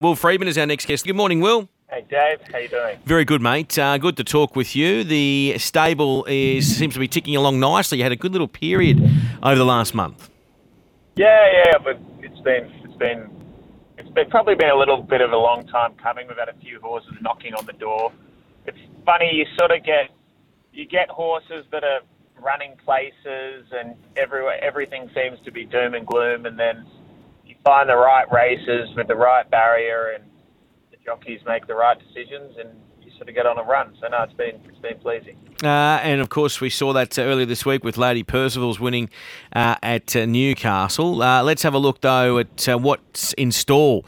Will Freedman is our next guest. Good morning, Will. Hey Dave, how you doing? Very good, mate. Uh, good to talk with you. The stable is seems to be ticking along nicely. You had a good little period over the last month. Yeah, yeah, but it's been it's been it's been probably been a little bit of a long time coming. We've had a few horses knocking on the door. It's funny, you sort of get you get horses that are running places, and everywhere everything seems to be doom and gloom, and then find the right races with the right barrier and the jockeys make the right decisions and you sort of get on a run. So no, it's been it's been pleasing. Uh, and of course, we saw that uh, earlier this week with Lady Percival's winning uh, at uh, Newcastle. Uh, let's have a look though at uh, what's in store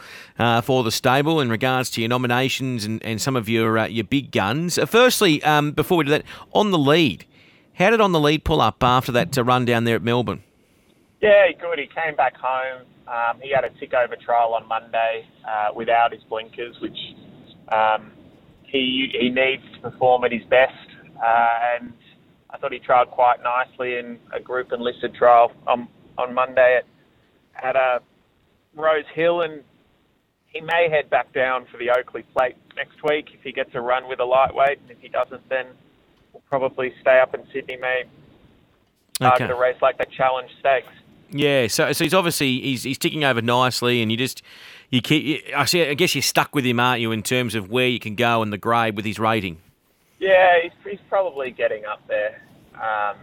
for the stable in regards to your nominations and, and some of your your big guns. firstly, um, before we do that, on the lead, how did on the lead pull up after that run down there at Melbourne? Yeah, good. He came back home. Um, he had a tick over trial on Monday uh, without his blinkers, which um, he he needs to perform at his best. Uh, and I thought he trialled quite nicely in a group enlisted trial on on Monday at at a uh, Rose Hill, and he may head back down for the Oakleigh Plate next week if he gets a run with a lightweight, and if he doesn't, then we'll probably stay up in Sydney, may target okay. a race like that Challenge Stakes. Yeah, so so he's obviously he's he's ticking over nicely, and you just you keep. I see. I guess you're stuck with him, aren't you, in terms of where you can go in the grade with his rating? Yeah, he's, he's probably getting up there. Um,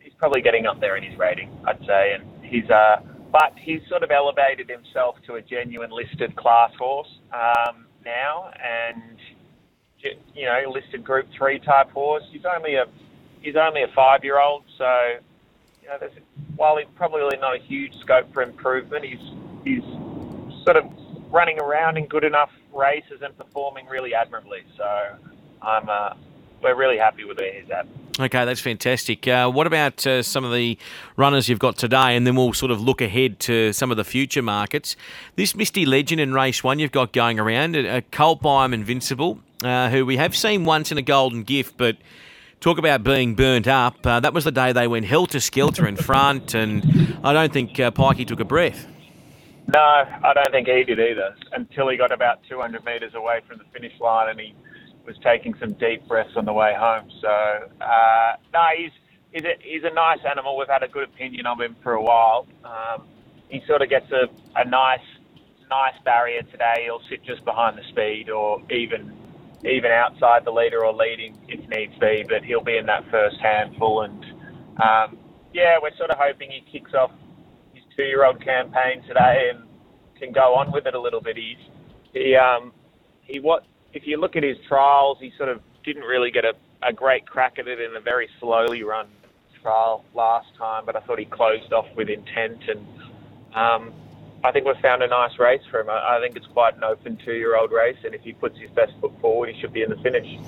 he's probably getting up there in his rating, I'd say, and he's uh, but he's sort of elevated himself to a genuine listed class horse um, now, and you know, listed Group Three type horse. He's only a he's only a five year old, so you know, there's, while he's probably not a huge scope for improvement, he's he's sort of running around in good enough races and performing really admirably. So I'm uh, we're really happy with where he's at. Okay, that's fantastic. Uh, what about uh, some of the runners you've got today? And then we'll sort of look ahead to some of the future markets. This Misty Legend in race one you've got going around, a, a Colt by I Am Invincible, uh, who we have seen once in a golden gift, but Talk about being burnt up. Uh, that was the day they went helter skelter in front, and I don't think uh, Pikey took a breath. No, I don't think he did either until he got about 200 metres away from the finish line and he was taking some deep breaths on the way home. So, uh, no, he's, he's, a, he's a nice animal. We've had a good opinion of him for a while. Um, he sort of gets a, a nice, nice barrier today. He'll sit just behind the speed or even even outside the leader or leading if needs be, but he'll be in that first handful. And um, yeah, we're sort of hoping he kicks off his two-year-old campaign today and can go on with it a little bit. He's he um, he what if you look at his trials, he sort of didn't really get a, a great crack at it in a very slowly run trial last time, but I thought he closed off with intent and. Um, I think we've found a nice race for him. I think it's quite an open two-year-old race, and if he puts his best foot forward, he should be in the finish.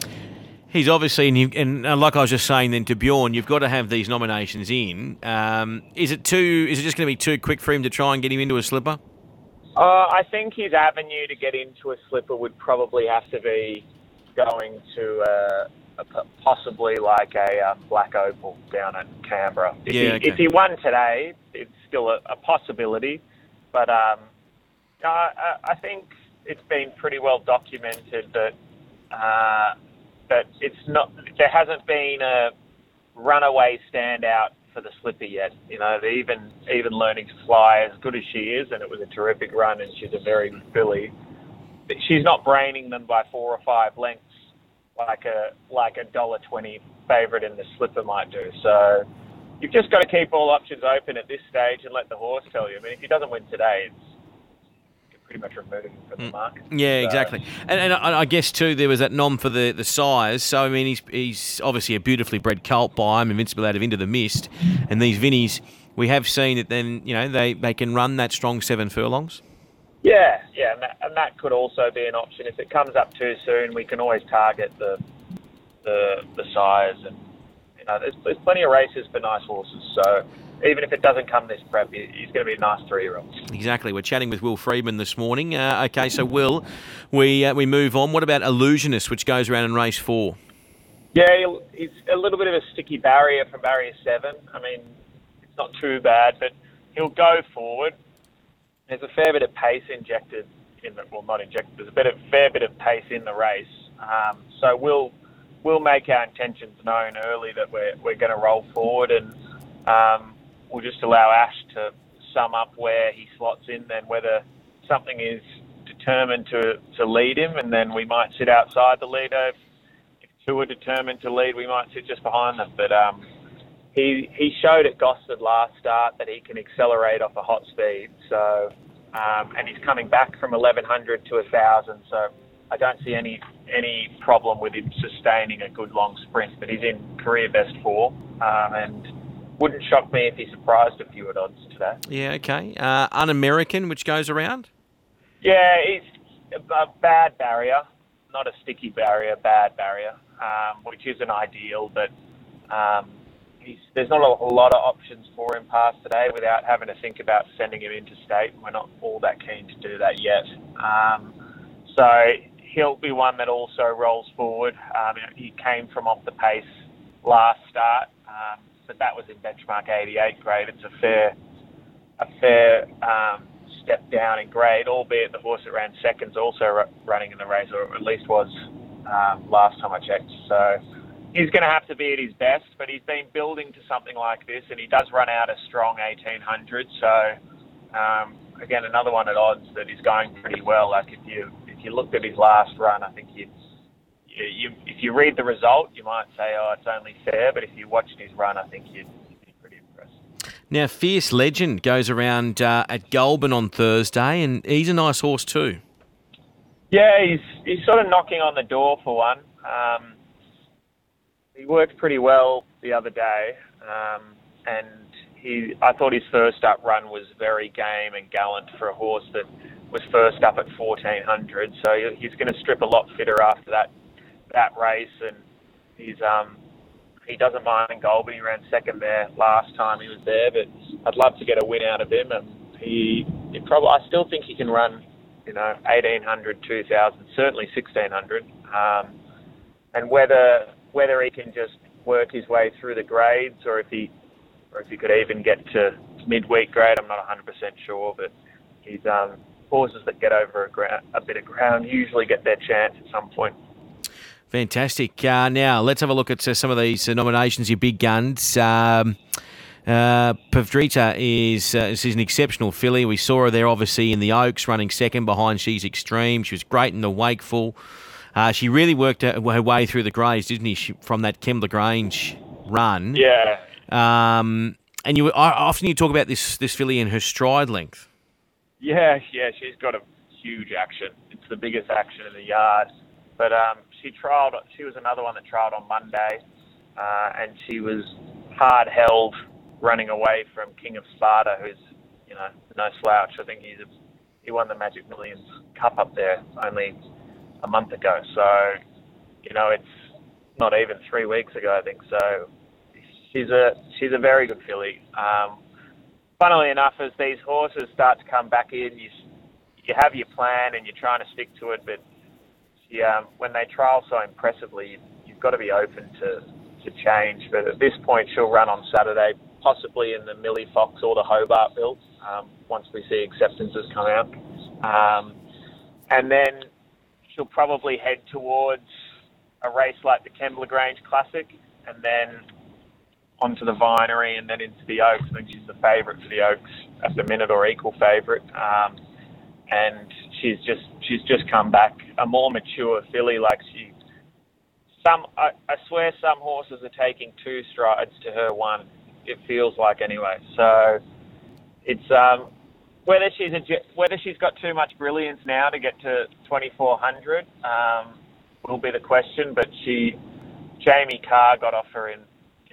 He's obviously, and, you, and uh, like I was just saying then to Bjorn, you've got to have these nominations in. Um, is it too? Is it just going to be too quick for him to try and get him into a slipper? Uh, I think his avenue to get into a slipper would probably have to be going to uh, a, possibly like a um, black opal down at Canberra. If, yeah, he, okay. if he won today, it's still a, a possibility. But um, I, I think it's been pretty well documented that uh, that it's not there hasn't been a runaway standout for the slipper yet. You know, even even learning to fly as good as she is, and it was a terrific run, and she's a very filly. She's not braining them by four or five lengths like a like a dollar twenty favourite in the slipper might do. So you've just got to keep all options open at this stage and let the horse tell you. I mean, if he doesn't win today, it's pretty much remove him from the hmm. market. Yeah, so. exactly. And, and I, I, guess too there was that nom for the, the size. So I mean, he's he's obviously a beautifully bred colt by I Am Invincible out of into the mist, and these Vinnies. We have seen that then you know they, they can run that strong seven furlongs. Yeah, yeah, and that, and that could also be an option. If it comes up too soon, we can always target the the the size and know, there's, there's plenty of races for nice horses. So even if it doesn't come this prep, he's going to be a nice three-year-old. Exactly. We're chatting with Will Freedman this morning. Uh, okay, so Will, we uh, we move on. What about Illusionist, which goes around in race four? Yeah, he's a little bit of a sticky barrier from barrier seven. I mean, it's not too bad, but he'll go forward. There's a fair bit of pace injected in the well, not injected. There's a bit of fair bit of pace in the race. Um, so we'll we'll make our intentions known early that we're we're going to roll forward, and um, we'll just allow Ash to sum up where he slots in, then whether something is determined to to lead him, and then we might sit outside the leader. If, if two are determined to lead, we might sit just behind them. But um, he he showed at Gosford last start that he can accelerate off a hot speed. So um, and he's coming back from 1100 to 1000. So I don't see any any problem with him sustaining a good long sprint. But he's in career best form, um, and wouldn't shock me if he surprised a few at odds today. Yeah, okay. Uh, Un-American, which goes around. Yeah, it's a bad barrier, not a sticky barrier, bad barrier, um, which isn't ideal, but. Um, there's not a, a, lot of options for him past today without having to think about sending him into state. We're not all that keen to do that yet. Um, so he'll be one that also rolls forward. Um, he came from off the pace last start, um, but that was in benchmark 88 grade. It's a fair, a fair um, step down in grade, albeit the horse that ran second's also r- running in the race, or at least was um, last time I checked. So he's going to have to be at his best, but he's been building to something like this, and he does run out a strong 1800. So um, again, another one at odds that is going pretty well. Like if you you looked at his last run, I think you, you if you read the result, you might say, oh, it's only fair. But if you watched his run, I think you'd, you'd be pretty impressed. Now, Fierce Legend goes around uh, at Goulburn on Thursday, and he's a nice horse too. Yeah, he's he's sort of knocking on the door for one. Um, he worked pretty well the other day, um, and he I thought his first up run was very game and gallant for a horse that was first up at 1400. So he's going to strip a lot fitter after that that race, and he's um he doesn't mind Goulburn. He ran second there last time he was there, but I'd love to get a win out of him. And he, he probably I still think he can run, you know, 1800, 2000, certainly 1600. Um, and whether whether he can just work his way through the grades or if he or if he could even get to midweek grade, I'm not 100% sure. But he's um, horses that get over a, ground, a bit of ground usually get their chance at some point. Fantastic. Uh, now let's have a look at uh, some of these uh, nominations. Your big guns. Um, uh, Pavdrita is uh, is an exceptional filly. We saw her there, obviously, in the Oaks, running second behind She's Extreme. She was great in the Wakeful. Uh, she really worked her way through the grades, didn't she, from that Kembla Grange run? Yeah. Um, and you often you talk about this this filly and her stride length. Yeah, yeah, she's got a huge action. It's the biggest action in the yard. But um, she trialled. She was another one that trialled on Monday, uh, and she was hard held, running away from King of Sparta, who's you know no slouch. I think he's he won the Magic Millions Cup up there only a month ago. So, you know, it's not even three weeks ago, I think. So, she's a she's a very good filly. Um, funnily enough, as these horses start to come back in, you you have your plan and you're trying to stick to it, but she, um, when they trial so impressively, you, you've got to be open to to change. But at this point, she'll run on Saturday, possibly in the Millie Fox or the Hobartville. Um, once we see acceptances come out, um, and then she'll probably head towards a race like the Kembla Grange Classic and then onto the Vinery and then into the Oaks. I think she's the favourite for the Oaks at the minute or equal favourite. Um, and she's just she's just come back a more mature filly. Like she, some I, I swear some horses are taking two strides to her one. It feels like anyway. So it's um, whether she's a, whether she's got too much brilliance now to get to 2400 um, will be the question. But she, Jamie Kah got off her in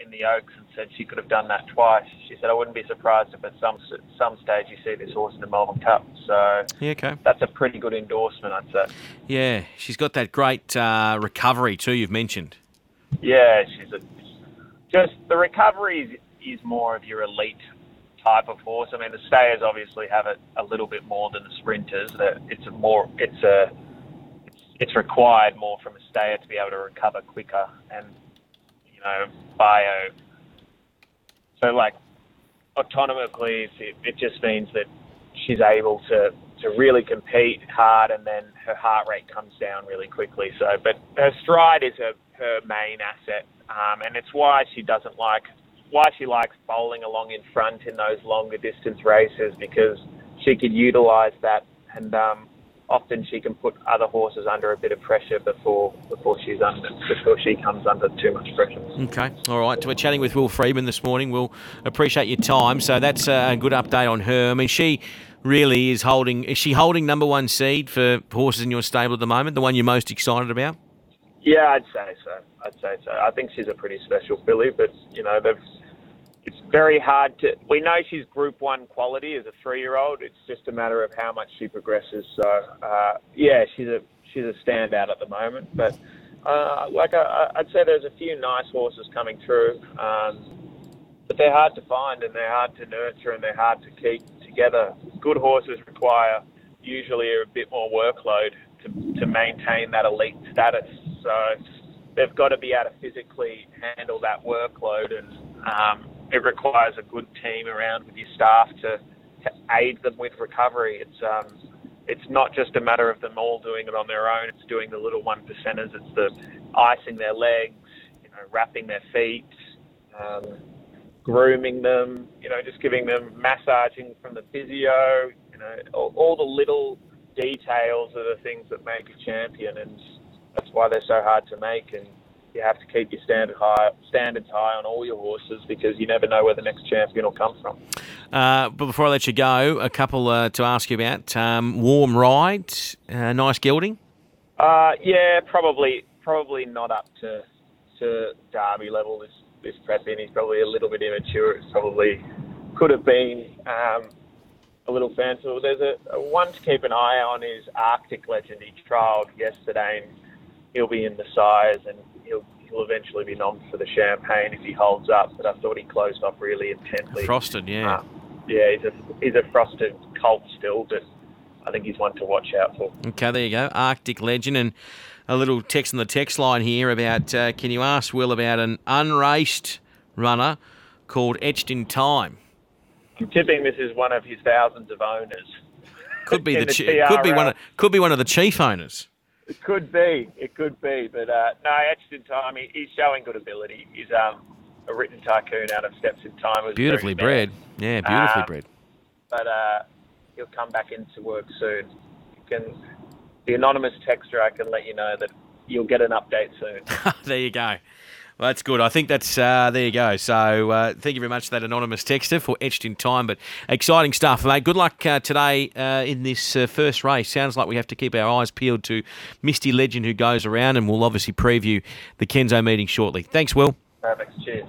in the Oaks and said she could have done that twice. She said I wouldn't be surprised if at some some stage you see this horse in the Melbourne Cup. So yeah, okay. that's a pretty good endorsement, I'd say. Yeah, she's got that great uh, recovery too. You've mentioned. Yeah, she's a just the recovery is, is more of your elite type of horse. I mean, the stayers obviously have it a little bit more than the sprinters. That it's a more it's a it's, required more from a stayer to be able to recover quicker and know bio. So like autonomically, it, it just means that she's able to to really compete hard, and then her heart rate comes down really quickly. So, but her stride is her her main asset, um, and it's why she doesn't like why she likes bowling along in front in those longer distance races because she could utilise that, and um, often she can put other horses under a bit of pressure before before she's under before she comes under too much pressure. Okay, all right. We're chatting with Will Freedman this morning. We'll appreciate your time. So that's a good update on her. I mean, she really is holding. Is she holding number one seed for horses in your stable at the moment? The one you're most excited about? Yeah, I'd say so. I'd say so. I think she's a pretty special filly, but you know they've it's very hard to. We know she's Group One quality as a three-year-old. It's just a matter of how much she progresses. So uh, yeah, she's a she's a standout at the moment. But uh, like I, I'd say, there's a few nice horses coming through, um, but they're hard to find and they're hard to nurture and they're hard to keep together. Good horses require usually a bit more workload to to maintain that elite status. So they've got to be able to physically handle that workload and um, it requires a good team around with your staff to, to aid them with recovery. It's um, it's not just a matter of them all doing it on their own. It's doing the little one percenters. It's the icing their legs, you know, wrapping their feet, um, grooming them. You know, just giving them massaging from the physio. You know, all, all the little details are the things that make a champion, and that's why they're so hard to make. And you have to keep your standard high, standards high on all your horses because you never know where the next champion will come from. Uh, but before I let you go, a couple uh, to ask you about. Um, warm ride, uh, nice gelding. Uh, yeah, probably probably not up to to Derby level this this prep in. He's probably a little bit immature. It's probably could have been um, a little fanciful. There's a, a, one to keep an eye on is Arctic Legend. He trialled yesterday and he'll be in the size and he'll eventually be nommed for the champagne if he holds up. But I thought he closed off really intently. Frosted, yeah. Uh, yeah, he's a he's a frosted colt still, but I think he's one to watch out for. Okay, there you go, Arctic Legend, and a little text on the text line here about uh, can you ask Will about an unraced runner called Etched in Time? I'm tipping this is one of his thousands of owners. Could be the, the could be one of, could be one of the chief owners. It could be. It could be. But uh, no, in time. He, he's showing good ability. He's um, a written tycoon out of steps in time. Beautifully bred. Yeah, beautifully um, bred. But uh, he'll come back into work soon. You can the anonymous texter. I can let you know that you'll get an update soon. there you go. Well, that's good. I think that's uh, there you go. So uh, thank you very much to that anonymous texter for etched in time. But exciting stuff, mate. Good luck uh, today uh, in this uh, first race. Sounds like we have to keep our eyes peeled to Misty Legend who goes around, and we'll obviously preview the Kenzo meeting shortly. Thanks, Will. Perfect. Cheers.